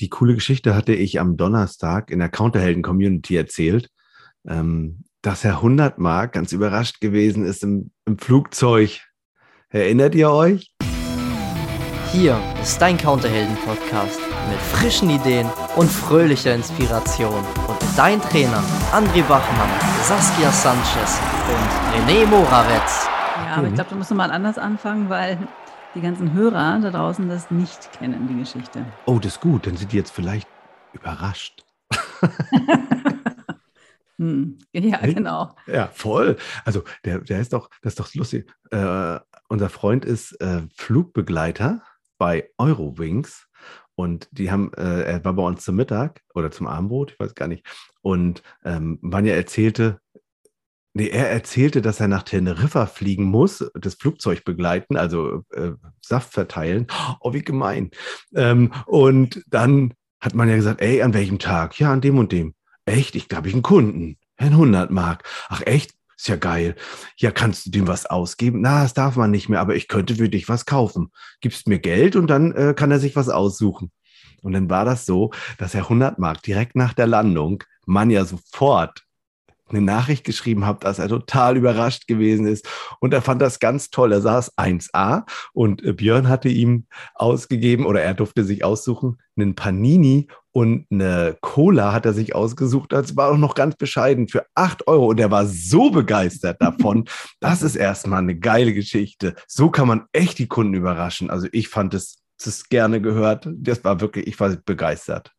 die coole Geschichte hatte ich am Donnerstag in der Counterhelden-Community erzählt, ähm, dass Herr 100 Mark ganz überrascht gewesen ist im, im Flugzeug. Erinnert ihr euch? Hier ist dein Counterhelden-Podcast mit frischen Ideen und fröhlicher Inspiration. Und dein Trainer André Wachmann, Saskia Sanchez und René Morawetz. Ja, aber ich glaube, du musst mal anders anfangen, weil die ganzen Hörer da draußen das nicht kennen, die Geschichte. Oh, das ist gut. Dann sind die jetzt vielleicht überrascht. hm. Ja, genau. Ja, voll. Also der, der ist doch, das ist doch lustig. Äh, unser Freund ist äh, Flugbegleiter bei Eurowings und die haben, äh, er war bei uns zum Mittag oder zum Abendbrot, ich weiß gar nicht. Und ähm, Vanja erzählte, Nee, er erzählte, dass er nach Teneriffa fliegen muss, das Flugzeug begleiten, also äh, Saft verteilen. Oh, wie gemein. Ähm, und dann hat man ja gesagt, ey, an welchem Tag? Ja, an dem und dem. Echt? Ich glaube, ich einen Kunden. Ein 100 Mark. Ach, echt? Ist ja geil. Ja, kannst du dem was ausgeben? Na, das darf man nicht mehr, aber ich könnte für dich was kaufen. Gibst mir Geld und dann äh, kann er sich was aussuchen. Und dann war das so, dass er 100 Mark direkt nach der Landung man ja sofort eine Nachricht geschrieben habe, dass er total überrascht gewesen ist. Und er fand das ganz toll. Er saß 1a und äh, Björn hatte ihm ausgegeben oder er durfte sich aussuchen, einen Panini und eine Cola hat er sich ausgesucht. Das war auch noch ganz bescheiden für 8 Euro. Und er war so begeistert davon. Das ist erstmal eine geile Geschichte. So kann man echt die Kunden überraschen. Also ich fand es, es gerne gehört. Das war wirklich, ich war begeistert.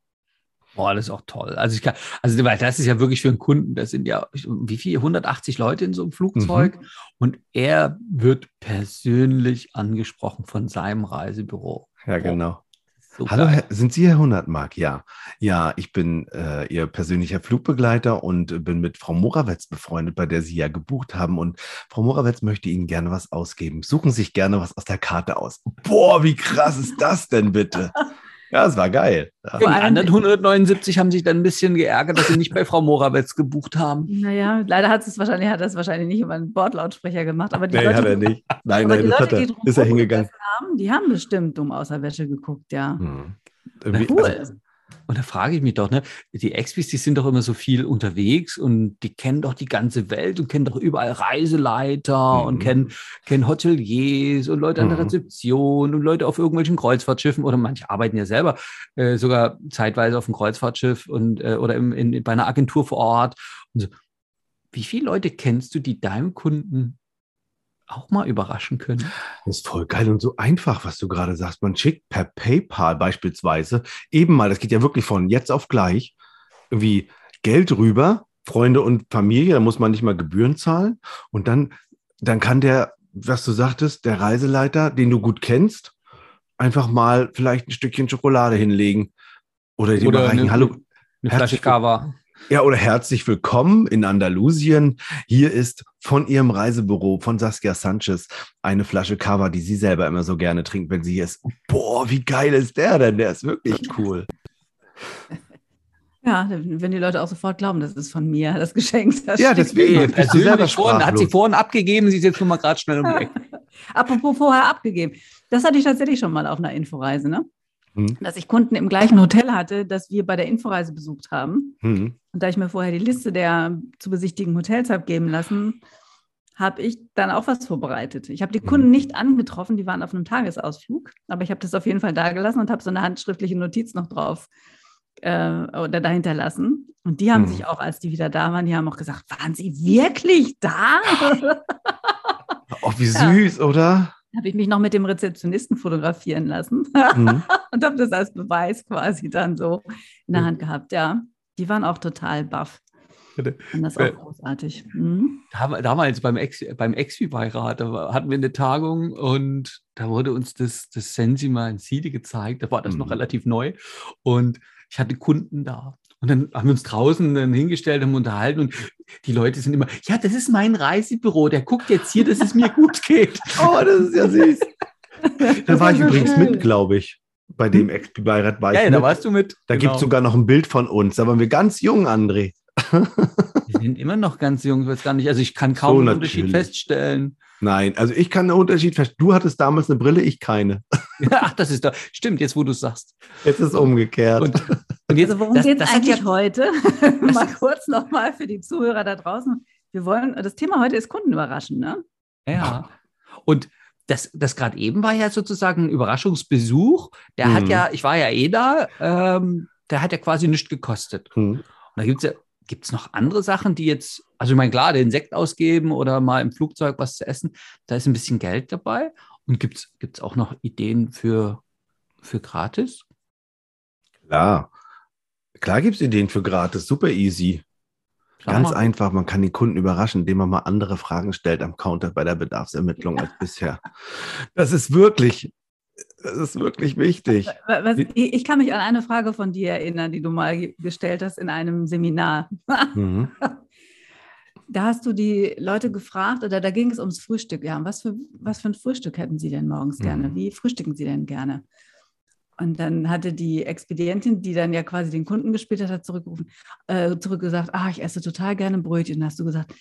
Boah, das ist auch toll. Also ich kann, also das ist ja wirklich für einen Kunden, das sind ja, wie viel, 180 Leute in so einem Flugzeug mhm. und er wird persönlich angesprochen von seinem Reisebüro. Ja, genau. So Hallo, Herr, sind Sie Herr 100 Mark? Ja. Ja, ich bin äh, Ihr persönlicher Flugbegleiter und bin mit Frau Morawetz befreundet, bei der Sie ja gebucht haben. Und Frau Morawetz möchte Ihnen gerne was ausgeben. Suchen Sie sich gerne was aus der Karte aus. Boah, wie krass ist das denn bitte? Ja, es war geil. Ja. Die anderen 179 haben sich dann ein bisschen geärgert, dass sie nicht bei Frau Morawetz gebucht haben. Naja, leider hat es wahrscheinlich, hat das wahrscheinlich nicht über einen Bordlautsprecher gemacht. Aber die nee, Leute, hat er nicht. Nein, nein, das Leute, hat er. Ist er hingegangen. Haben, die haben bestimmt dumm aus der Wäsche geguckt, ja. Hm. Cool. Also, und da frage ich mich doch, ne, die Expis, die sind doch immer so viel unterwegs und die kennen doch die ganze Welt und kennen doch überall Reiseleiter mhm. und kennen, kennen Hoteliers und Leute an der mhm. Rezeption und Leute auf irgendwelchen Kreuzfahrtschiffen oder manche arbeiten ja selber äh, sogar zeitweise auf einem Kreuzfahrtschiff und äh, oder im, in, bei einer Agentur vor Ort. So. Wie viele Leute kennst du, die deinem Kunden auch mal überraschen können. Das ist voll geil und so einfach, was du gerade sagst. Man schickt per PayPal beispielsweise eben mal, das geht ja wirklich von jetzt auf gleich, irgendwie Geld rüber, Freunde und Familie, da muss man nicht mal Gebühren zahlen. Und dann, dann kann der, was du sagtest, der Reiseleiter, den du gut kennst, einfach mal vielleicht ein Stückchen Schokolade hinlegen. Oder die Oder eine, Hallo, eine Flasche Kava. Ja, oder herzlich willkommen in Andalusien. Hier ist von ihrem Reisebüro von Saskia Sanchez eine Flasche Cava, die sie selber immer so gerne trinkt, wenn sie hier ist. Boah, wie geil ist der denn? Der ist wirklich cool. Ja, wenn die Leute auch sofort glauben, das ist von mir, das Geschenk. Das ja, deswegen. Persönlich vorhin, hat sie vorhin abgegeben, sie ist jetzt nur mal gerade schnell um die Ecke. Apropos vorher abgegeben. Das hatte ich tatsächlich schon mal auf einer Inforeise, ne? Mhm. Dass ich Kunden im gleichen Hotel hatte, das wir bei der Inforeise besucht haben. Mhm. Und da ich mir vorher die Liste der zu besichtigen Hotels habe geben lassen, habe ich dann auch was vorbereitet. Ich habe die Kunden mhm. nicht angetroffen, die waren auf einem Tagesausflug, aber ich habe das auf jeden Fall da gelassen und habe so eine handschriftliche Notiz noch drauf äh, oder dahinter lassen. Und die haben mhm. sich auch, als die wieder da waren, die haben auch gesagt, waren sie wirklich da? oh, wie süß, ja. oder? Habe ich mich noch mit dem Rezeptionisten fotografieren lassen mhm. und habe das als Beweis quasi dann so in der Hand gehabt. Ja, die waren auch total baff. Und das auch großartig. Mhm. Damals beim Ex, beim Exfi-Beirat, da hatten wir eine Tagung und da wurde uns das, das Sensima in Siede gezeigt. Da war das mhm. noch relativ neu. Und ich hatte Kunden da. Und dann haben wir uns draußen dann hingestellt, haben unterhalten und die Leute sind immer, ja, das ist mein Reisebüro, der guckt jetzt hier, dass es mir gut geht. oh, das ist ja süß. da war ich übrigens schön. mit, glaube ich. Bei dem hm? Ex-Beirat war ich. Ja, mit. da warst du mit. Da genau. gibt es sogar noch ein Bild von uns. Da waren wir ganz jung, André. wir sind immer noch ganz jung, ich weiß gar nicht. Also ich kann kaum so einen Unterschied feststellen. Nein, also ich kann einen Unterschied verstehen. Du hattest damals eine Brille, ich keine. Ach, das ist doch, stimmt, jetzt wo du es sagst. Jetzt ist es umgekehrt. Und, also worum geht es eigentlich ja, heute? mal kurz nochmal für die Zuhörer da draußen. Wir wollen, das Thema heute ist Kunden überraschen, ne? Ja. Und das, das gerade eben war ja sozusagen ein Überraschungsbesuch. Der mhm. hat ja, ich war ja eh da, ähm, der hat ja quasi nichts gekostet. Mhm. Und da gibt es ja, gibt es noch andere Sachen, die jetzt, also ich meine, klar, den Sekt ausgeben oder mal im Flugzeug was zu essen, da ist ein bisschen Geld dabei. Und gibt es auch noch Ideen für, für gratis? Klar. Klar gibt es Ideen für gratis, super easy. Ganz einfach, man kann die Kunden überraschen, indem man mal andere Fragen stellt am Counter bei der Bedarfsermittlung ja. als bisher. Das ist wirklich, das ist wirklich wichtig. Was, ich kann mich an eine Frage von dir erinnern, die du mal gestellt hast in einem Seminar. Mhm. Da hast du die Leute gefragt, oder da ging es ums Frühstück. Ja, was für, was für ein Frühstück hätten sie denn morgens gerne? Mhm. Wie frühstücken sie denn gerne? Und dann hatte die Expedientin, die dann ja quasi den Kunden gespielt hat, hat zurückgerufen, äh, zurückgesagt, ah, ich esse total gerne Brötchen. Da hast du gesagt,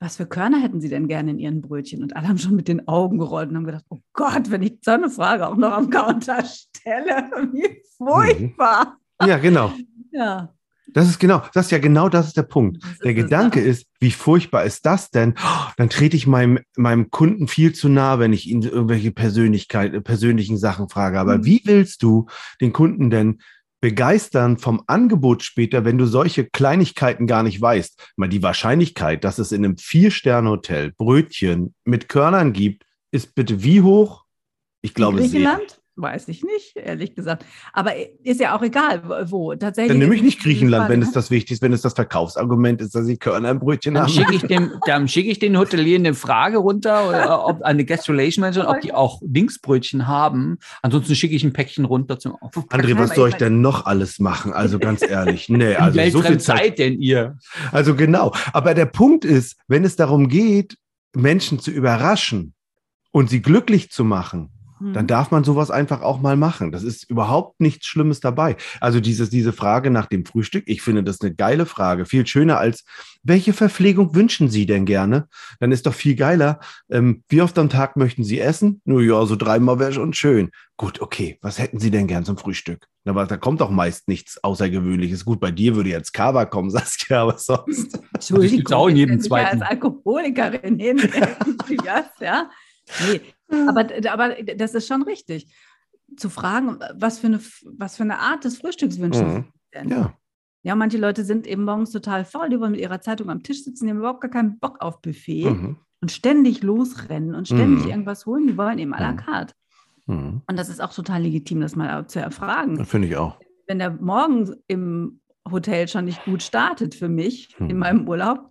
was für Körner hätten Sie denn gerne in Ihren Brötchen? Und alle haben schon mit den Augen gerollt und haben gedacht, oh Gott, wenn ich so eine Frage auch noch am Counter stelle, wie furchtbar. Ja, genau. Ja. Das ist genau, das ist ja genau das ist der Punkt. Ist der Gedanke ist, wie furchtbar ist das denn? dann trete ich meinem, meinem Kunden viel zu nah, wenn ich ihn irgendwelche Persönlichkeit, persönlichen Sachen frage. Aber mhm. wie willst du den Kunden denn begeistern vom Angebot später, wenn du solche Kleinigkeiten gar nicht weißt? Mal die Wahrscheinlichkeit, dass es in einem Vier-Sterne-Hotel Brötchen mit Körnern gibt, ist bitte wie hoch? Ich glaube sehr. Weiß ich nicht, ehrlich gesagt. Aber ist ja auch egal, wo. Tatsächlich dann nehme ich nicht Griechenland, Fall, wenn es das wichtig ist, wenn es das Verkaufsargument ist, dass ich Körner im Brötchen dann habe. Schicke ich dem, dann schicke ich den Hotelier eine Frage runter, oder ob eine Guest Relation Manager, ob die auch Dingsbrötchen haben. Ansonsten schicke ich ein Päckchen runter zum Aufpacken. André, was soll ich denn noch alles machen? Also ganz ehrlich, nee, also so viel Zeit, Zeit denn ihr? Also genau. Aber der Punkt ist, wenn es darum geht, Menschen zu überraschen und sie glücklich zu machen, dann hm. darf man sowas einfach auch mal machen. Das ist überhaupt nichts Schlimmes dabei. Also dieses, diese Frage nach dem Frühstück, ich finde das eine geile Frage. Viel schöner als, welche Verpflegung wünschen Sie denn gerne? Dann ist doch viel geiler, ähm, wie oft am Tag möchten Sie essen? Nur ja, so dreimal wäre schon schön. Gut, okay, was hätten Sie denn gern zum Frühstück? Aber da kommt doch meist nichts Außergewöhnliches. Gut, bei dir würde jetzt Kava kommen, Saskia, aber sonst. Entschuldigung, ich auch in jedem zweiten. als Alkoholikerin hin. ja. Nee, aber, aber das ist schon richtig. Zu fragen, was für eine, was für eine Art des Frühstücks wünschen mhm. Sie denn? Ja. Ja, manche Leute sind eben morgens total faul, die wollen mit ihrer Zeitung am Tisch sitzen, die haben überhaupt gar keinen Bock auf Buffet mhm. und ständig losrennen und ständig mhm. irgendwas holen, die wollen eben à la mhm. carte. Mhm. Und das ist auch total legitim, das mal zu erfragen. Finde ich auch. Wenn der morgen im Hotel schon nicht gut startet für mich in mhm. meinem Urlaub,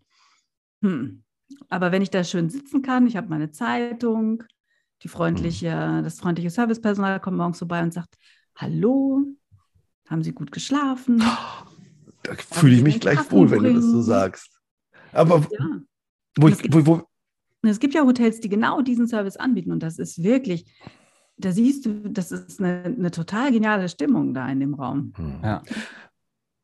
hm. aber wenn ich da schön sitzen kann, ich habe meine Zeitung, die freundliche, mhm. das freundliche Servicepersonal kommt morgens vorbei und sagt, hallo, haben Sie gut geschlafen? Da fühle ich mich gleich wohl, wenn du das so sagst. Aber ja. wo ich, es, gibt, wo, wo, es gibt ja Hotels, die genau diesen Service anbieten und das ist wirklich, da siehst du, das ist eine, eine total geniale Stimmung da in dem Raum. Hm. Ja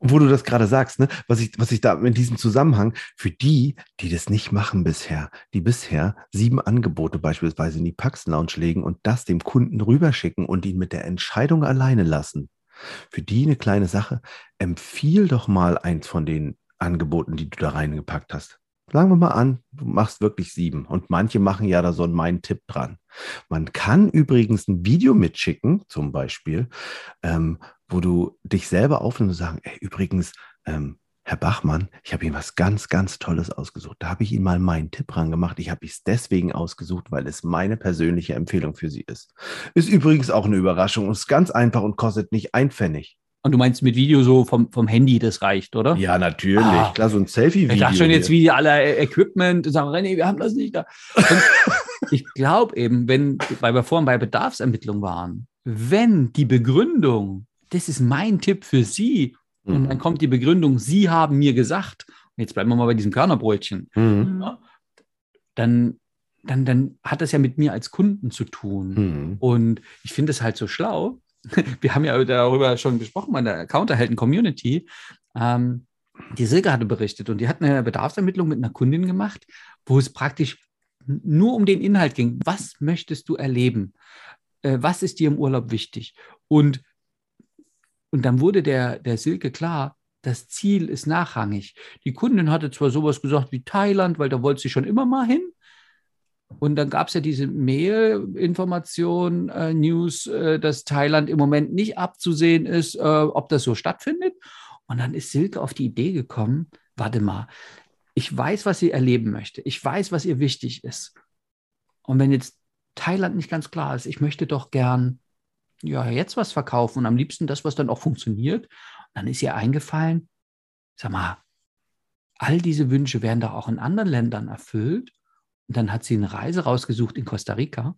wo du das gerade sagst, ne, was ich, was ich da in diesem Zusammenhang für die, die das nicht machen bisher, die bisher sieben Angebote beispielsweise in die Pax Lounge legen und das dem Kunden rüberschicken und ihn mit der Entscheidung alleine lassen. Für die eine kleine Sache, empfiehl doch mal eins von den Angeboten, die du da reingepackt hast. Sagen wir mal an, du machst wirklich sieben und manche machen ja da so einen Mein Tipp dran. Man kann übrigens ein Video mitschicken, zum Beispiel, ähm, wo du dich selber aufnimmst und sagen, ey, übrigens, ähm, Herr Bachmann, ich habe Ihnen was ganz, ganz Tolles ausgesucht. Da habe ich Ihnen mal meinen Tipp ran gemacht. Ich habe es deswegen ausgesucht, weil es meine persönliche Empfehlung für Sie ist. Ist übrigens auch eine Überraschung und ist ganz einfach und kostet nicht ein Pfennig. Und du meinst mit Video so vom, vom Handy, das reicht, oder? Ja, natürlich. Ah, Klar, so ein Selfie-Video. Ich dachte schon jetzt wie alle Equipment und sagen, René, wir haben das nicht da. ich glaube eben, wenn, weil wir vorhin bei Bedarfsermittlung waren, wenn die Begründung das ist mein Tipp für Sie. Mhm. Und dann kommt die Begründung, Sie haben mir gesagt, jetzt bleiben wir mal bei diesem Körnerbrötchen, mhm. ja, dann, dann, dann hat das ja mit mir als Kunden zu tun. Mhm. Und ich finde es halt so schlau. Wir haben ja darüber schon gesprochen bei der Counterhelden-Community. Ähm, die Silke hatte berichtet und die hat eine Bedarfsermittlung mit einer Kundin gemacht, wo es praktisch nur um den Inhalt ging. Was möchtest du erleben? Äh, was ist dir im Urlaub wichtig? Und, und dann wurde der, der Silke klar, das Ziel ist nachrangig. Die Kundin hatte zwar sowas gesagt wie Thailand, weil da wollte sie schon immer mal hin. Und dann gab es ja diese Mail-Information, äh, News, äh, dass Thailand im Moment nicht abzusehen ist, äh, ob das so stattfindet. Und dann ist Silke auf die Idee gekommen, warte mal, ich weiß, was sie erleben möchte. Ich weiß, was ihr wichtig ist. Und wenn jetzt Thailand nicht ganz klar ist, ich möchte doch gern ja jetzt was verkaufen und am liebsten das, was dann auch funktioniert, dann ist ihr eingefallen, sag mal, all diese Wünsche werden doch auch in anderen Ländern erfüllt. Und dann hat sie eine Reise rausgesucht in Costa Rica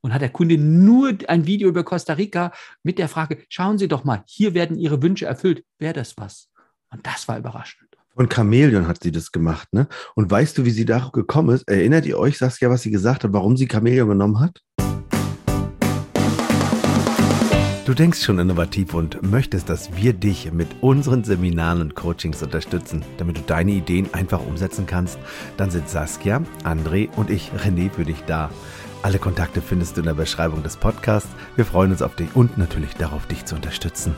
und hat der Kunde nur ein Video über Costa Rica mit der Frage, schauen Sie doch mal, hier werden Ihre Wünsche erfüllt. Wäre das was? Und das war überraschend. Von Chamäleon hat sie das gemacht, ne? Und weißt du, wie sie darauf gekommen ist? Erinnert ihr euch, Saskia, was sie gesagt hat, warum sie Chamäleon genommen hat? Du denkst schon innovativ und möchtest, dass wir dich mit unseren Seminaren und Coachings unterstützen, damit du deine Ideen einfach umsetzen kannst, dann sind Saskia, André und ich, René, für dich da. Alle Kontakte findest du in der Beschreibung des Podcasts. Wir freuen uns auf dich und natürlich darauf, dich zu unterstützen.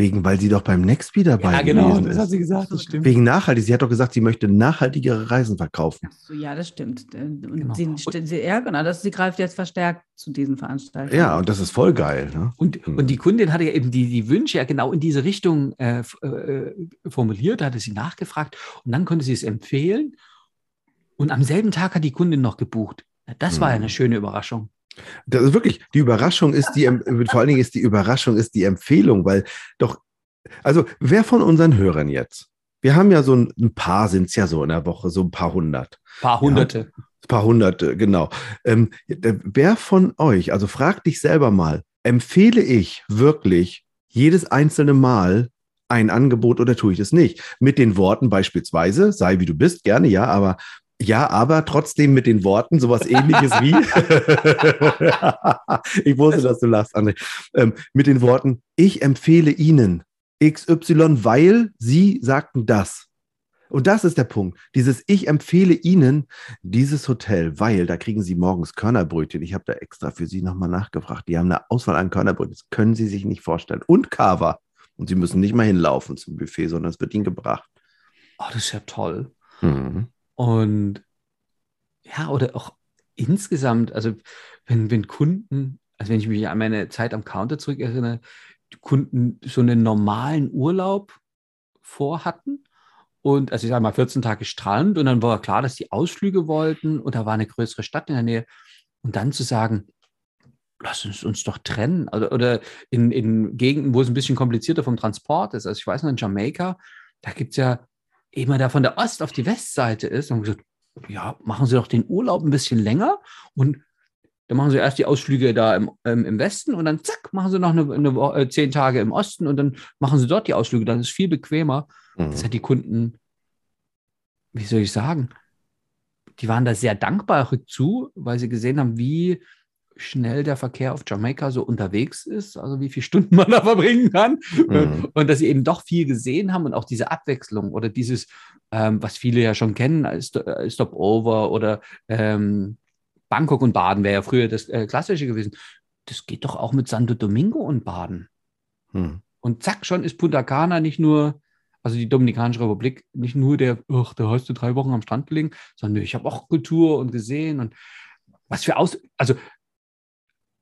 Wegen, weil sie doch beim Nextby dabei ja, genau, das hat sie gesagt, das stimmt. Wegen nachhaltig. Sie hat doch gesagt, sie möchte nachhaltigere Reisen verkaufen. So, ja, das stimmt. Äh, und genau. sie, sie, ja, genau, das, sie greift jetzt verstärkt zu diesen Veranstaltungen. Ja, und das ist voll geil. Ne? Und, hm. und die Kundin hatte ja eben die, die Wünsche ja genau in diese Richtung äh, äh, formuliert, hatte sie nachgefragt und dann konnte sie es empfehlen. Und am selben Tag hat die Kundin noch gebucht. Das hm. war ja eine schöne Überraschung. Das ist wirklich, die Überraschung ist die, vor allen Dingen ist die Überraschung ist die Empfehlung, weil doch, also wer von unseren Hörern jetzt, wir haben ja so ein, ein paar sind es ja so in der Woche, so ein paar hundert. Ein paar hunderte. Ja, ein paar hunderte, genau. Ähm, wer von euch, also frag dich selber mal, empfehle ich wirklich jedes einzelne Mal ein Angebot oder tue ich es nicht? Mit den Worten beispielsweise, sei wie du bist, gerne ja, aber ja, aber trotzdem mit den Worten sowas ähnliches wie. ich wusste, dass du lachst, André. Ähm, mit den Worten, ich empfehle Ihnen XY, weil Sie sagten das. Und das ist der Punkt. Dieses Ich empfehle Ihnen dieses Hotel, weil da kriegen Sie morgens Körnerbrötchen. Ich habe da extra für Sie nochmal nachgefragt. Die haben eine Auswahl an Körnerbrötchen. Das können Sie sich nicht vorstellen. Und Kava. Und Sie müssen nicht mal hinlaufen zum Buffet, sondern es wird Ihnen gebracht. Oh, das ist ja toll. Mhm. Und ja, oder auch insgesamt, also wenn, wenn Kunden, also wenn ich mich an meine Zeit am Counter zurückerinnere, die Kunden so einen normalen Urlaub vorhatten und also ich sage mal 14 Tage Strand und dann war klar, dass die Ausflüge wollten und da war eine größere Stadt in der Nähe und dann zu sagen, lass uns uns doch trennen oder, oder in, in Gegenden, wo es ein bisschen komplizierter vom Transport ist. Also ich weiß noch in Jamaika, da gibt es ja immer da von der Ost auf die Westseite ist und gesagt, ja, machen Sie doch den Urlaub ein bisschen länger und dann machen Sie erst die Ausflüge da im, ähm, im Westen und dann zack, machen Sie noch eine, eine, äh, zehn Tage im Osten und dann machen Sie dort die Ausflüge. Dann ist es viel bequemer. Mhm. Das hat die Kunden, wie soll ich sagen, die waren da sehr dankbar rückzu, weil sie gesehen haben, wie schnell der Verkehr auf Jamaika so unterwegs ist, also wie viele Stunden man da verbringen kann mhm. und dass sie eben doch viel gesehen haben und auch diese Abwechslung oder dieses, ähm, was viele ja schon kennen als äh, Stopover oder ähm, Bangkok und Baden wäre ja früher das äh, Klassische gewesen. Das geht doch auch mit Santo Domingo und Baden. Mhm. Und zack, schon ist Punta Cana nicht nur, also die Dominikanische Republik, nicht nur der, ach, da hast du drei Wochen am Strand gelegen, sondern ich habe auch Kultur und gesehen und was für Aus, also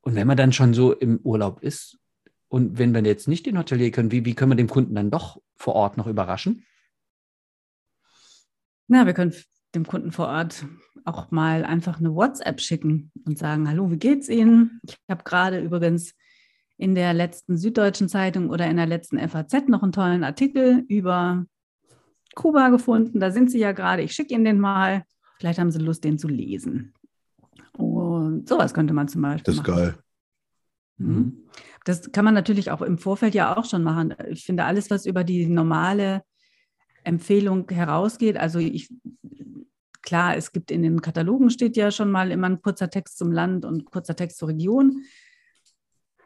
und wenn man dann schon so im Urlaub ist und wenn wir jetzt nicht in Hotelier können, wie, wie können wir dem Kunden dann doch vor Ort noch überraschen? Na, wir können dem Kunden vor Ort auch mal einfach eine WhatsApp schicken und sagen, hallo, wie geht's Ihnen? Ich habe gerade übrigens in der letzten Süddeutschen Zeitung oder in der letzten FAZ noch einen tollen Artikel über Kuba gefunden. Da sind Sie ja gerade. Ich schicke Ihnen den mal. Vielleicht haben Sie Lust, den zu lesen. Und sowas könnte man zum Beispiel. Das ist machen. geil. Mhm. mhm. Das kann man natürlich auch im Vorfeld ja auch schon machen. Ich finde, alles, was über die normale Empfehlung herausgeht, also ich, klar, es gibt in den Katalogen steht ja schon mal immer ein kurzer Text zum Land und kurzer Text zur Region.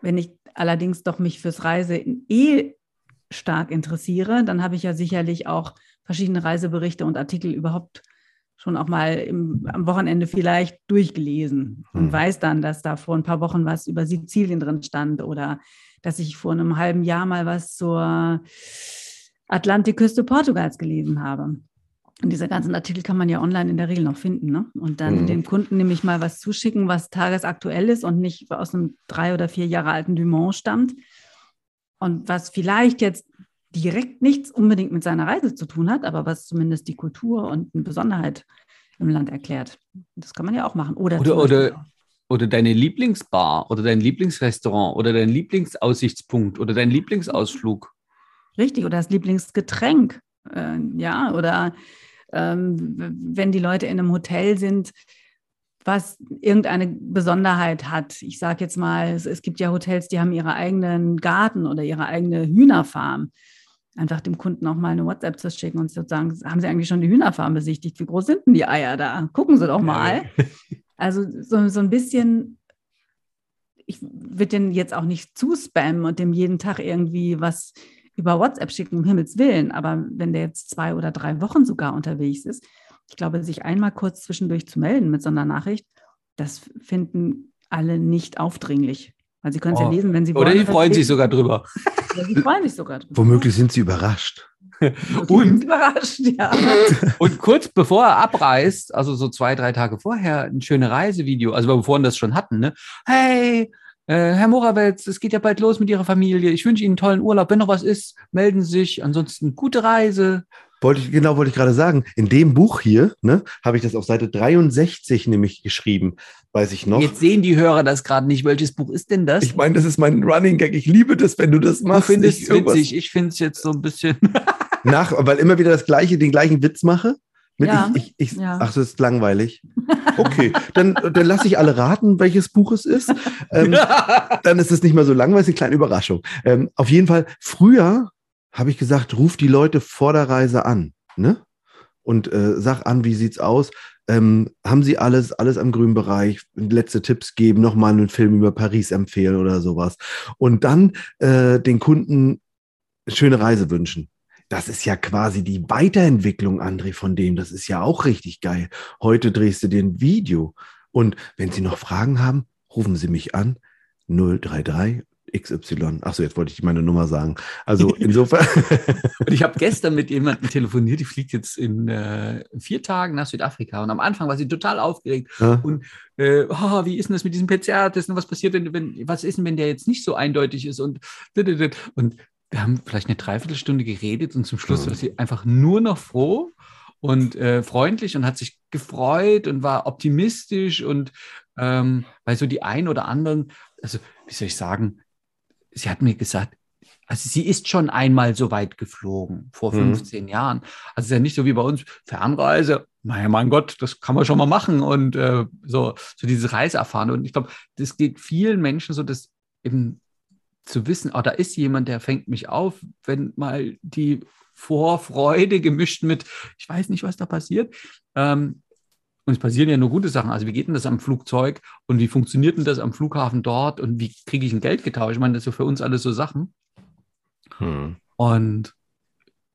Wenn ich allerdings doch mich fürs Reisen eh stark interessiere, dann habe ich ja sicherlich auch verschiedene Reiseberichte und Artikel überhaupt schon auch mal im, am Wochenende vielleicht durchgelesen und hm. weiß dann, dass da vor ein paar Wochen was über Sizilien drin stand oder dass ich vor einem halben Jahr mal was zur Atlantikküste Portugals gelesen habe. Und diese ganzen Artikel kann man ja online in der Regel noch finden. Ne? Und dann mhm. den Kunden nämlich mal was zuschicken, was tagesaktuell ist und nicht aus einem drei oder vier Jahre alten Dumont stammt. Und was vielleicht jetzt direkt nichts unbedingt mit seiner Reise zu tun hat, aber was zumindest die Kultur und eine Besonderheit im Land erklärt. Das kann man ja auch machen. Oder, oder, oder, oder deine Lieblingsbar oder dein Lieblingsrestaurant oder dein Lieblingsaussichtspunkt oder dein Lieblingsausflug. Richtig, oder das Lieblingsgetränk. Äh, ja, oder ähm, wenn die Leute in einem Hotel sind, was irgendeine Besonderheit hat. Ich sage jetzt mal, es, es, gibt ja Hotels, die haben ihre eigenen Garten oder ihre eigene Hühnerfarm. Einfach dem Kunden auch mal eine WhatsApp zu schicken und zu sagen, haben Sie eigentlich schon die Hühnerfarm besichtigt? Wie groß sind denn die Eier da? Gucken Sie doch mal. Also so, so ein bisschen, ich würde den jetzt auch nicht zuspammen und dem jeden Tag irgendwie was über WhatsApp schicken, um Himmels Willen. Aber wenn der jetzt zwei oder drei Wochen sogar unterwegs ist, ich glaube, sich einmal kurz zwischendurch zu melden mit so einer Nachricht, das finden alle nicht aufdringlich. Weil sie können es oh. ja lesen, wenn sie wollen. Oder die freuen sich sogar drüber. Sie freuen sich sogar drüber. Womöglich sind sie überrascht. Und, überrascht, ja. und kurz bevor er abreist, also so zwei, drei Tage vorher, ein schönes Reisevideo, also bevor wir das schon hatten, ne? Hey, äh, Herr Morawetz, es geht ja bald los mit Ihrer Familie. Ich wünsche Ihnen einen tollen Urlaub. Wenn noch was ist, melden Sie sich. Ansonsten gute Reise. Wollte ich, genau, wollte ich gerade sagen. In dem Buch hier, ne, habe ich das auf Seite 63 nämlich geschrieben. Weiß ich noch. Jetzt sehen die Hörer das gerade nicht. Welches Buch ist denn das? Ich meine, das ist mein Running Gag. Ich liebe das, wenn du das machst. Du findest es witzig. Ich finde es jetzt so ein bisschen. Nach, weil immer wieder das gleiche, den gleichen Witz mache. Mit ja. Ich, ich, ich, ja. Ach, das ist langweilig. Okay, dann, dann lasse ich alle raten, welches Buch es ist. Ähm, dann ist es nicht mehr so langweilig, eine kleine Überraschung. Ähm, auf jeden Fall, früher habe ich gesagt, ruf die Leute vor der Reise an. Ne? Und äh, sag an, wie sieht's aus? Ähm, haben Sie alles, alles am grünen Bereich, letzte Tipps geben, nochmal einen Film über Paris empfehlen oder sowas. Und dann äh, den Kunden schöne Reise wünschen das ist ja quasi die Weiterentwicklung, André, von dem. Das ist ja auch richtig geil. Heute drehst du dir ein Video. Und wenn Sie noch Fragen haben, rufen Sie mich an. 033 XY. Achso, jetzt wollte ich meine Nummer sagen. Also insofern. und ich habe gestern mit jemandem telefoniert, die fliegt jetzt in äh, vier Tagen nach Südafrika. Und am Anfang war sie total aufgeregt. Ja. Und äh, oh, wie ist denn das mit diesem PCR-Test? Was passiert denn, wenn, was ist denn, wenn der jetzt nicht so eindeutig ist? Und, und wir haben vielleicht eine Dreiviertelstunde geredet und zum Schluss war sie einfach nur noch froh und äh, freundlich und hat sich gefreut und war optimistisch und ähm, weil so die ein oder anderen, also wie soll ich sagen, sie hat mir gesagt, also sie ist schon einmal so weit geflogen, vor 15 mhm. Jahren. Also es ist ja nicht so wie bei uns, Fernreise, naja, mein Gott, das kann man schon mal machen und äh, so, so diese Reise erfahren. Und ich glaube, das geht vielen Menschen so, dass eben zu wissen, oh, da ist jemand, der fängt mich auf, wenn mal die Vorfreude gemischt mit, ich weiß nicht, was da passiert. Ähm, und es passieren ja nur gute Sachen. Also wie geht denn das am Flugzeug und wie funktioniert denn das am Flughafen dort und wie kriege ich ein Geld getauscht? Ich meine, das ist so für uns alles so Sachen. Hm. Und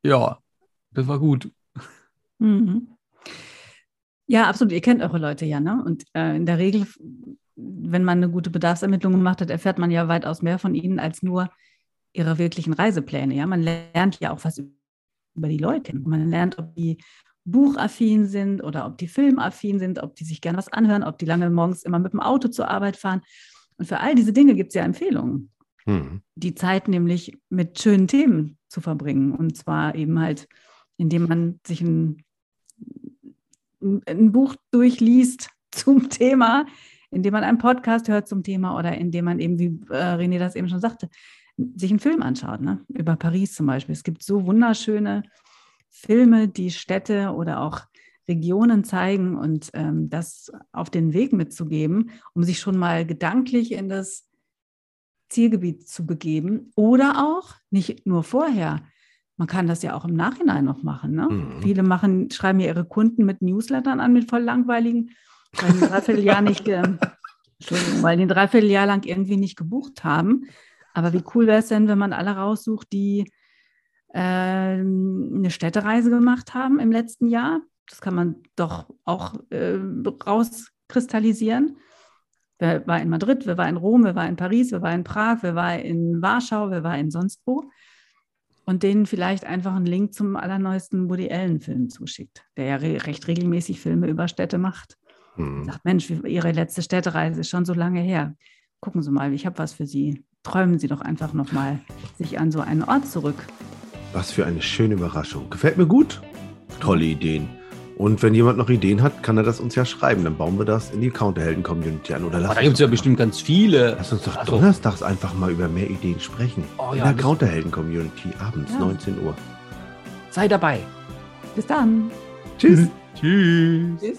ja, das war gut. Mhm. Ja, absolut. Ihr kennt eure Leute ja, ne? Und äh, in der Regel wenn man eine gute Bedarfsermittlung gemacht hat, erfährt man ja weitaus mehr von ihnen als nur ihre wirklichen Reisepläne. Ja, man lernt ja auch was über die Leute. Man lernt, ob die buchaffin sind oder ob die filmaffin sind, ob die sich gerne was anhören, ob die lange morgens immer mit dem Auto zur Arbeit fahren. Und für all diese Dinge gibt es ja Empfehlungen. Hm. Die Zeit nämlich mit schönen Themen zu verbringen. Und zwar eben halt, indem man sich ein, ein Buch durchliest zum Thema, indem man einen Podcast hört zum Thema oder indem man eben, wie äh, René das eben schon sagte, sich einen Film anschaut, ne? über Paris zum Beispiel. Es gibt so wunderschöne Filme, die Städte oder auch Regionen zeigen und ähm, das auf den Weg mitzugeben, um sich schon mal gedanklich in das Zielgebiet zu begeben oder auch nicht nur vorher. Man kann das ja auch im Nachhinein noch machen. Ne? Mhm. Viele machen, schreiben ja ihre Kunden mit Newslettern an, mit voll langweiligen weil die ein Dreivierteljahr nicht, Entschuldigung, weil die ein Dreivierteljahr lang irgendwie nicht gebucht haben. Aber wie cool wäre es denn, wenn man alle raussucht, die eine Städtereise gemacht haben im letzten Jahr. Das kann man doch auch äh, rauskristallisieren. Wer war in Madrid, wer war in Rom, wer war in Paris, wer war in Prag, wer war in Warschau, wer war in sonst wo. Und denen vielleicht einfach einen Link zum allerneuesten Woody Allen-Film zuschickt, der ja re recht regelmäßig Filme über Städte macht. Hm. Sagt, Mensch, Ihre letzte Städtereise ist schon so lange her. Gucken Sie mal, ich habe was für Sie. Träumen Sie doch einfach nochmal sich an so einen Ort zurück. Was für eine schöne Überraschung. Gefällt mir gut. Tolle Ideen. Und wenn jemand noch Ideen hat, kann er das uns ja schreiben. Dann bauen wir das in die Counterhelden-Community an. Oder lass da gibt es ja bestimmt ganz viele. Lass uns doch also, donnerstags einfach mal über mehr Ideen sprechen. Oh, in ja, der Counterhelden-Community abends, ja. 19 Uhr. Sei dabei. Bis dann. Tschüss. Tschüss. Tschüss.